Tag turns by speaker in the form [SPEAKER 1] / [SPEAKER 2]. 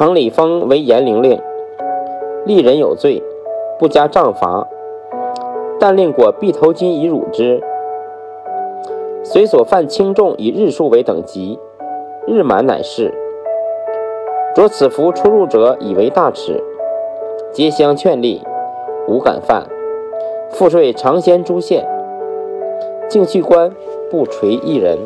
[SPEAKER 1] 常礼封为严陵令，立人有罪，不加杖罚，但令果必头巾以辱之。随所犯轻重以日数为等级，日满乃是。着此服出入者以为大耻，皆相劝立，无敢犯。赋税常先诸县，敬去官不垂一人。